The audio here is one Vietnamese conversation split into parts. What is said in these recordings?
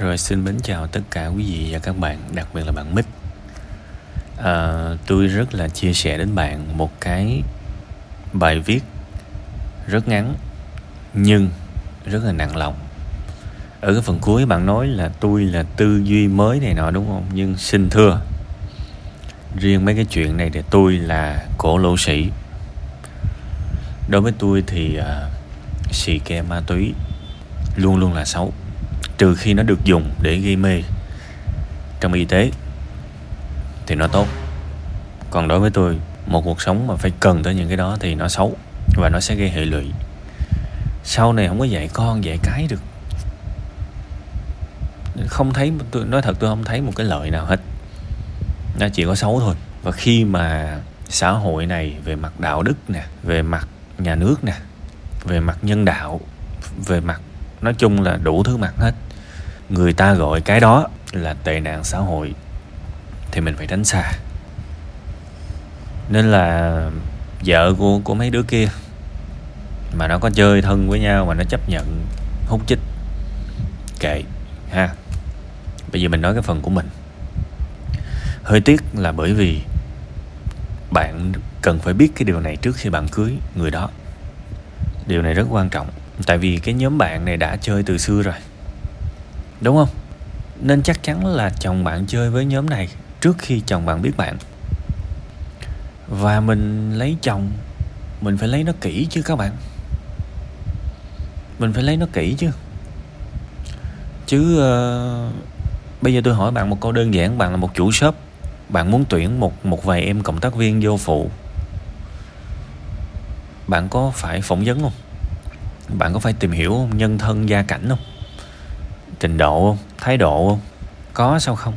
Rồi xin mến chào tất cả quý vị và các bạn, đặc biệt là bạn Mít. À, tôi rất là chia sẻ đến bạn một cái bài viết rất ngắn nhưng rất là nặng lòng. Ở cái phần cuối bạn nói là tôi là tư duy mới này nọ đúng không? Nhưng xin thưa riêng mấy cái chuyện này thì tôi là cổ lỗ sĩ. Đối với tôi thì uh, xì ke ma túy luôn luôn là xấu trừ khi nó được dùng để gây mê trong y tế, thì nó tốt. Còn đối với tôi, một cuộc sống mà phải cần tới những cái đó thì nó xấu và nó sẽ gây hệ lụy. Sau này không có dạy con, dạy cái được. Không thấy, tôi, nói thật tôi không thấy một cái lợi nào hết. Nó chỉ có xấu thôi. Và khi mà xã hội này về mặt đạo đức nè, về mặt nhà nước nè, về mặt nhân đạo, về mặt, nói chung là đủ thứ mặt hết người ta gọi cái đó là tệ nạn xã hội, thì mình phải tránh xa. Nên là vợ của của mấy đứa kia mà nó có chơi thân với nhau mà nó chấp nhận hút chích, kệ, ha. Bây giờ mình nói cái phần của mình. Hơi tiếc là bởi vì bạn cần phải biết cái điều này trước khi bạn cưới người đó. Điều này rất quan trọng, tại vì cái nhóm bạn này đã chơi từ xưa rồi đúng không? Nên chắc chắn là chồng bạn chơi với nhóm này trước khi chồng bạn biết bạn. Và mình lấy chồng mình phải lấy nó kỹ chứ các bạn. Mình phải lấy nó kỹ chứ. Chứ uh, bây giờ tôi hỏi bạn một câu đơn giản bạn là một chủ shop bạn muốn tuyển một một vài em cộng tác viên vô phụ. Bạn có phải phỏng vấn không? Bạn có phải tìm hiểu không nhân thân gia cảnh không? Trình độ không thái độ không có sao không?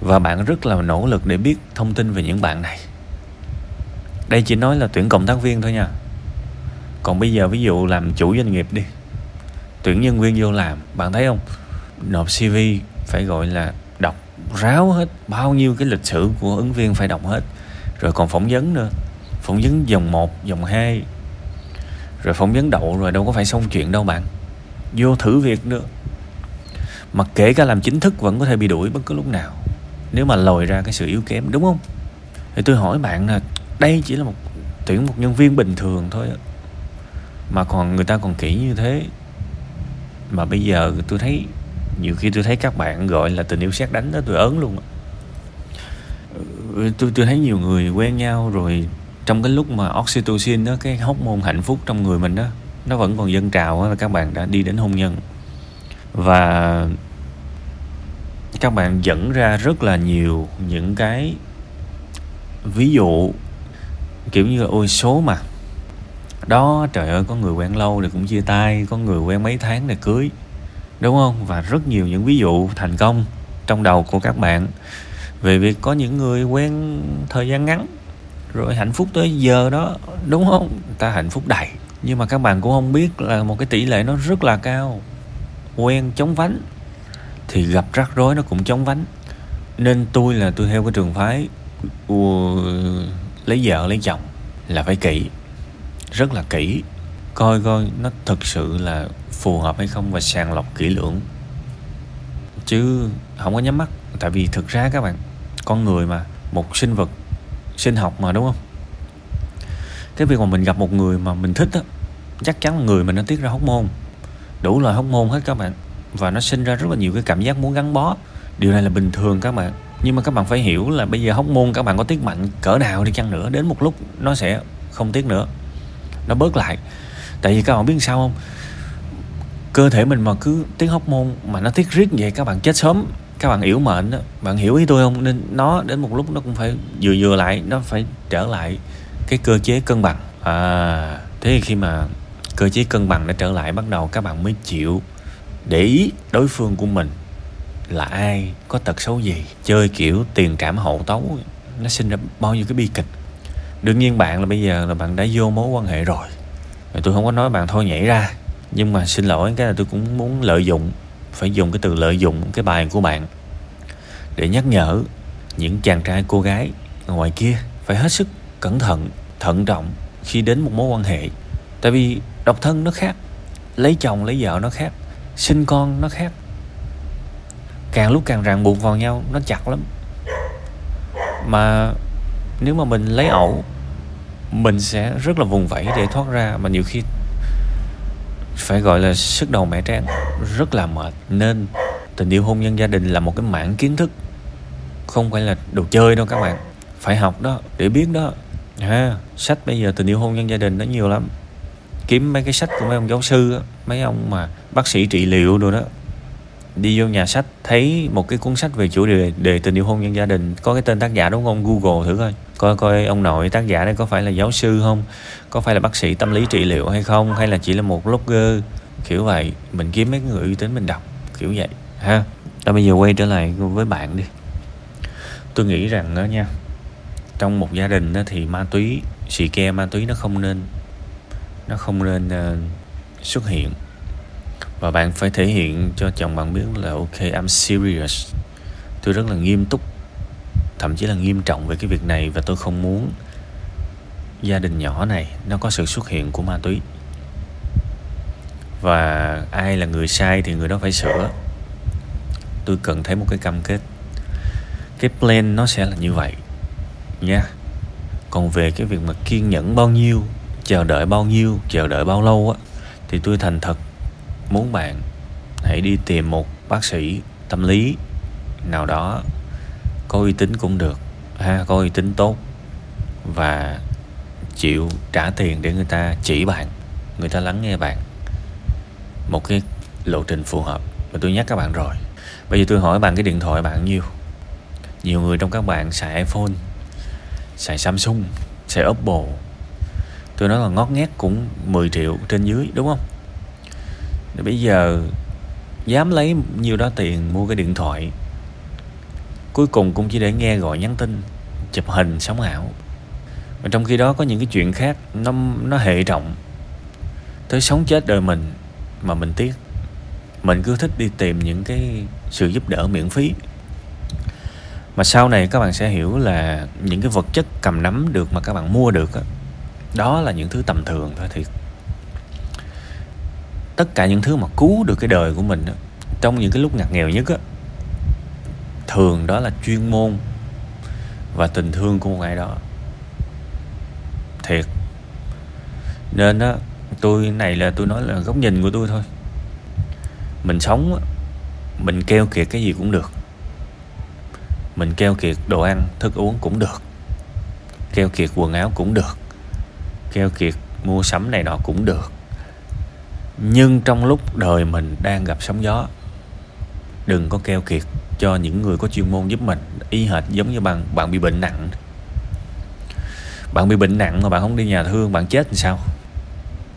Và bạn rất là nỗ lực để biết thông tin về những bạn này. Đây chỉ nói là tuyển cộng tác viên thôi nha. Còn bây giờ ví dụ làm chủ doanh nghiệp đi. Tuyển nhân viên vô làm bạn thấy không? Nộp cv phải gọi là đọc ráo hết bao nhiêu cái lịch sử của ứng viên phải đọc hết. Rồi còn phỏng vấn nữa. Phỏng vấn dòng 1, dòng 2 rồi phỏng vấn đậu rồi đâu có phải xong chuyện đâu bạn vô thử việc nữa mà kể cả làm chính thức vẫn có thể bị đuổi bất cứ lúc nào, nếu mà lòi ra cái sự yếu kém, đúng không? Thì tôi hỏi bạn là đây chỉ là một, tuyển một nhân viên bình thường thôi mà còn người ta còn kỹ như thế. Mà bây giờ tôi thấy, nhiều khi tôi thấy các bạn gọi là tình yêu xét đánh đó, tôi ớn luôn ừ, tôi tôi thấy nhiều người quen nhau rồi, trong cái lúc mà oxytocin đó, cái hóc môn hạnh phúc trong người mình đó nó vẫn còn dân trào là các bạn đã đi đến hôn nhân. Và các bạn dẫn ra rất là nhiều những cái ví dụ, kiểu như là, ôi, số mà. Đó, trời ơi, có người quen lâu thì cũng chia tay, có người quen mấy tháng thì cưới, đúng không? Và rất nhiều những ví dụ thành công trong đầu của các bạn. Về việc có những người quen thời gian ngắn, rồi hạnh phúc tới giờ đó, đúng không? Ta hạnh phúc đầy nhưng mà các bạn cũng không biết là một cái tỷ lệ nó rất là cao. Quen chống vánh thì gặp rắc rối nó cũng chống vánh. Nên tôi là tôi theo cái trường phái uh, lấy vợ lấy chồng là phải kỹ rất là kỹ coi coi nó thực sự là phù hợp hay không và sàng lọc kỹ lưỡng. Chứ không có nhắm mắt tại vì thực ra các bạn con người mà một sinh vật sinh học mà đúng không? Cái việc mà mình gặp một người mà mình thích á chắc chắn là người mình nó tiết ra hóc môn đủ loại hóc môn hết các bạn. Và nó sinh ra rất là nhiều cái cảm giác muốn gắn bó. Điều này là bình thường các bạn. Nhưng mà các bạn phải hiểu là bây giờ hóc môn các bạn có tiết mạnh cỡ nào đi chăng nữa, đến một lúc nó sẽ không tiết nữa. Nó bớt lại. Tại vì các bạn biết sao không? Cơ thể mình mà cứ tiết hóc môn mà nó tiết riết vậy, các bạn chết sớm, các bạn yếu mệnh đó. Bạn hiểu ý tôi không? Nên nó đến một lúc nó cũng phải vừa vừa lại, nó phải trở lại cái cơ chế cân bằng. À thế thì khi mà cơ chế cân bằng đã trở lại, bắt đầu các bạn mới chịu để ý đối phương của mình là ai, có tật xấu gì, chơi kiểu tiền trảm hậu tấu, nó sinh ra bao nhiêu cái bi kịch. Đương nhiên bạn là bây giờ là bạn đã vô mối quan hệ rồi. Tôi không có nói bạn thôi nhảy ra, nhưng mà xin lỗi, cái là tôi cũng muốn lợi dụng, phải dùng cái từ lợi dụng cái bài của bạn để nhắc nhở những chàng trai cô gái ngoài kia phải hết sức cẩn thận thận trọng khi đến một mối quan hệ. Tại vì độc thân nó khác, lấy chồng, lấy vợ nó khác, sinh con nó khác. Càng lúc càng ràng buộc vào nhau, nó chặt lắm. Mà nếu mà mình lấy ẩu, mình sẽ rất là vùng vẫy để thoát ra, mà nhiều khi phải gọi là sức đầu mẹ tráng rất là mệt. Nên tình yêu hôn nhân gia đình là một cái mảng kiến thức, không phải là đồ chơi đâu các bạn. Phải học đó, để biết đó. Ha, sách bây giờ tình yêu hôn nhân gia đình nó nhiều lắm kiếm mấy cái sách của mấy ông giáo sư mấy ông mà bác sĩ trị liệu rồi đó. Đi vô nhà sách, thấy một cái cuốn sách về chủ đề đề tình yêu hôn nhân gia đình. Có cái tên tác giả đúng không? Google thử coi. Coi coi ông nội tác giả đây có phải là giáo sư không? Có phải là bác sĩ tâm lý trị liệu hay không? Hay là chỉ là một blogger? Kiểu vậy. Mình kiếm mấy người uy tín mình đọc. Kiểu vậy, ha. Ta bây giờ quay trở lại với bạn đi. Tôi nghĩ rằng đó nha, trong một gia đình đó thì ma túy, xì ke ma túy nó không nên nó không nên uh, xuất hiện. Và bạn phải thể hiện cho chồng bạn biết là ok I'm serious. Tôi rất là nghiêm túc thậm chí là nghiêm trọng về cái việc này và tôi không muốn gia đình nhỏ này nó có sự xuất hiện của ma túy. Và ai là người sai thì người đó phải sửa. Tôi cần thấy một cái cam kết. Cái plan nó sẽ là như vậy nha. Còn về cái việc mà kiên nhẫn bao nhiêu chờ đợi bao nhiêu, chờ đợi bao lâu á, thì tôi thành thật muốn bạn hãy đi tìm một bác sĩ tâm lý nào đó, có uy tín cũng được, ha, có uy tín tốt và chịu trả tiền để người ta chỉ bạn, người ta lắng nghe bạn. Một cái lộ trình phù hợp mà tôi nhắc các bạn rồi. Bây giờ tôi hỏi bạn cái điện thoại bạn nhiêu nhiều người trong các bạn xài iphone, xài samsung, xài oppo tôi nói là ngót nghét cũng 10 triệu trên dưới, đúng không? Để bây giờ dám lấy nhiều đó tiền mua cái điện thoại, cuối cùng cũng chỉ để nghe gọi nhắn tin, chụp hình, sống ảo. Mà trong khi đó có những cái chuyện khác, nó nó hệ trọng. Tới sống chết đời mình mà mình tiếc. Mình cứ thích đi tìm những cái sự giúp đỡ miễn phí. Mà sau này các bạn sẽ hiểu là những cái vật chất cầm nắm được mà các bạn mua được đó, là những thứ tầm thường thôi thiệt tất cả những thứ mà cứu được cái đời của mình đó, trong những cái lúc ngặt nghèo nhất á thường đó là chuyên môn và tình thương của một ai đó. Thiệt. Nên á tôi này là tôi nói là góc nhìn của tôi thôi. Mình sống mình keo kiệt cái gì cũng được. Mình keo kiệt đồ ăn thức uống cũng được. Keo kiệt quần áo cũng được keo kiệt mua sắm này nọ cũng được. Nhưng trong lúc đời mình đang gặp sóng gió, đừng có keo kiệt cho những người có chuyên môn giúp mình. Y hệt giống như bạn bạn bị bệnh nặng. Bạn bị bệnh nặng mà bạn không đi nhà thương, bạn chết thì sao?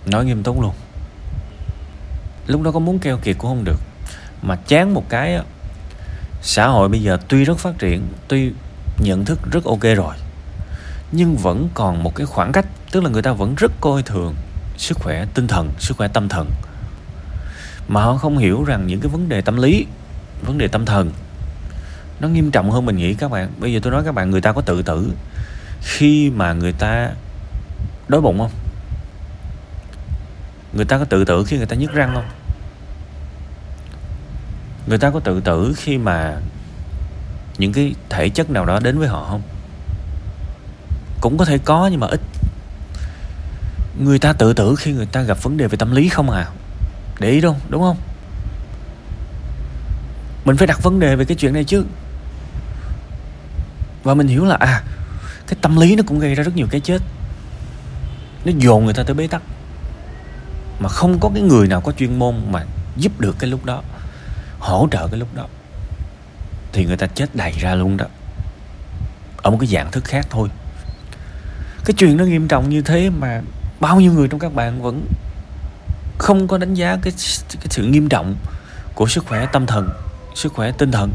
Nói nghiêm túc luôn. Lúc đó có muốn keo kiệt cũng không được. Mà chán một cái xã hội bây giờ tuy rất phát triển, tuy nhận thức rất ok rồi nhưng vẫn còn một cái khoảng cách, tức là người ta vẫn rất coi thường sức khỏe tinh thần, sức khỏe tâm thần. Mà họ không hiểu rằng những cái vấn đề tâm lý, vấn đề tâm thần, nó nghiêm trọng hơn mình nghĩ các bạn. Bây giờ tôi nói các bạn, người ta có tự tử khi mà người ta đói bụng không? Người ta có tự tử khi người ta nhức răng không? Người ta có tự tử khi mà những cái thể chất nào đó đến với họ không? Cũng có thể có, nhưng mà ít. Người ta tự tử khi người ta gặp vấn đề về tâm lý không à? Để ý đâu, đúng không? Mình phải đặt vấn đề về cái chuyện này chứ. Và mình hiểu là à cái tâm lý nó cũng gây ra rất nhiều cái chết. Nó dồn người ta tới bế tắc. Mà không có cái người nào có chuyên môn mà giúp được cái lúc đó, hỗ trợ cái lúc đó, thì người ta chết đầy ra luôn đó. Ở một cái dạng thức khác thôi cái chuyện nó nghiêm trọng như thế mà bao nhiêu người trong các bạn vẫn không có đánh giá cái cái sự nghiêm trọng của sức khỏe tâm thần, sức khỏe tinh thần.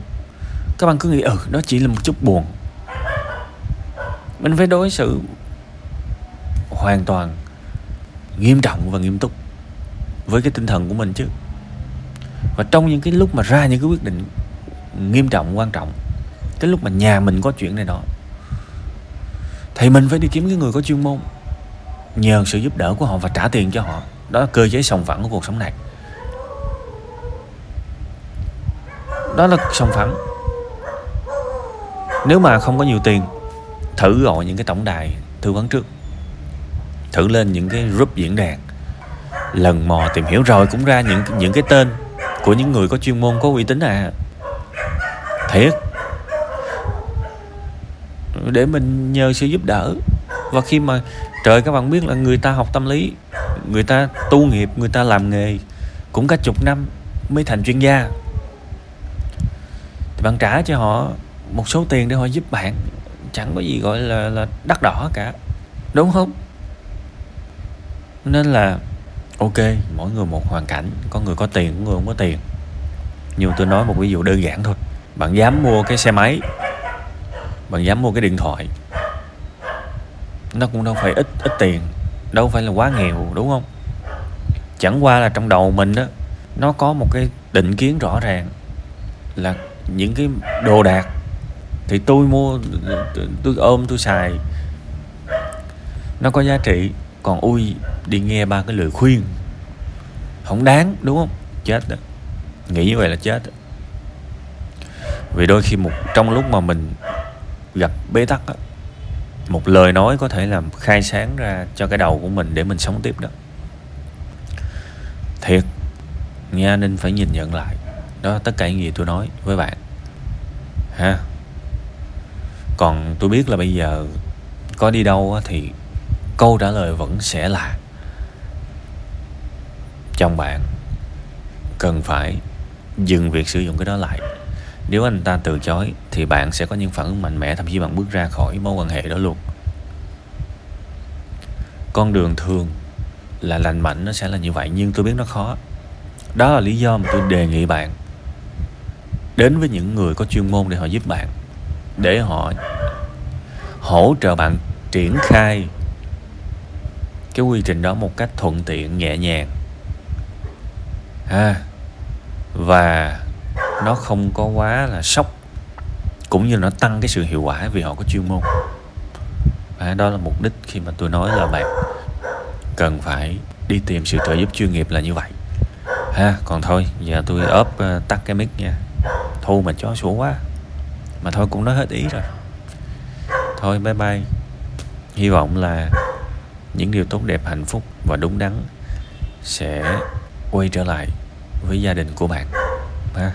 Các bạn cứ nghĩ ừ đó chỉ là một chút buồn. Mình phải đối xử hoàn toàn nghiêm trọng và nghiêm túc với cái tinh thần của mình chứ. Và trong những cái lúc mà ra những cái quyết định nghiêm trọng, quan trọng, cái lúc mà nhà mình có chuyện này đó thì mình phải đi kiếm cái người có chuyên môn. Nhờ sự giúp đỡ của họ và trả tiền cho họ, đó là cơ chế sòng phẳng của cuộc sống này. Đó là sòng phẳng. Nếu mà không có nhiều tiền, thử gọi những cái tổng đài tư vấn trước. Thử lên những cái group diễn đàn. Lần mò tìm hiểu rồi cũng ra những những cái tên của những người có chuyên môn, có uy tín à. Thiệt để mình nhờ sự giúp đỡ. Và khi mà trời các bạn biết là người ta học tâm lý, người ta tu nghiệp, người ta làm nghề cũng cả chục năm mới thành chuyên gia. Thì bạn trả cho họ một số tiền để họ giúp bạn, chẳng có gì gọi là là đắt đỏ cả, đúng không? Nên là, ok, mỗi người một hoàn cảnh, có người có tiền, có người không có tiền. Nhưng tôi nói một ví dụ đơn giản thôi, bạn dám mua cái xe máy bạn dám mua cái điện thoại. Nó cũng đâu phải ít ít tiền, đâu phải là quá nghèo, đúng không? Chẳng qua là trong đầu mình đó nó có một cái định kiến rõ ràng là những cái đồ đạc thì tôi mua, tôi ôm, tôi xài. Nó có giá trị, còn ui, đi nghe ba cái lời khuyên. Không đáng, đúng không? Chết đó nghĩ như vậy là chết đó. vì đôi khi một, trong lúc mà mình gặp bế tắc đó, một lời nói có thể làm khai sáng ra cho cái đầu của mình để mình sống tiếp đó. Thiệt nghe nên phải nhìn nhận lại đó tất cả những gì tôi nói với bạn ha. Còn tôi biết là bây giờ có đi đâu thì câu trả lời vẫn sẽ là chồng bạn cần phải dừng việc sử dụng cái đó lại nếu anh ta từ chối, thì bạn sẽ có những phản ứng mạnh mẽ thậm chí bạn bước ra khỏi mối quan hệ đó luôn. Con đường thường là lành mạnh nó sẽ là như vậy, nhưng tôi biết nó khó. Đó là lý do mà tôi đề nghị bạn đến với những người có chuyên môn để họ giúp bạn, để họ hỗ trợ bạn triển khai cái quy trình đó một cách thuận tiện, nhẹ nhàng. Ha và nó không có quá là sốc cũng như nó tăng cái sự hiệu quả vì họ có chuyên môn. Và đó là mục đích khi mà tôi nói là bạn cần phải đi tìm sự trợ giúp chuyên nghiệp là như vậy. Ha còn thôi giờ tôi ốp uh, tắt cái mic nha. Thu mà chó sủa quá. Mà thôi cũng nói hết ý rồi. Thôi bye bye. Hy vọng là những điều tốt đẹp hạnh phúc và đúng đắn sẽ quay trở lại với gia đình của bạn. Ha.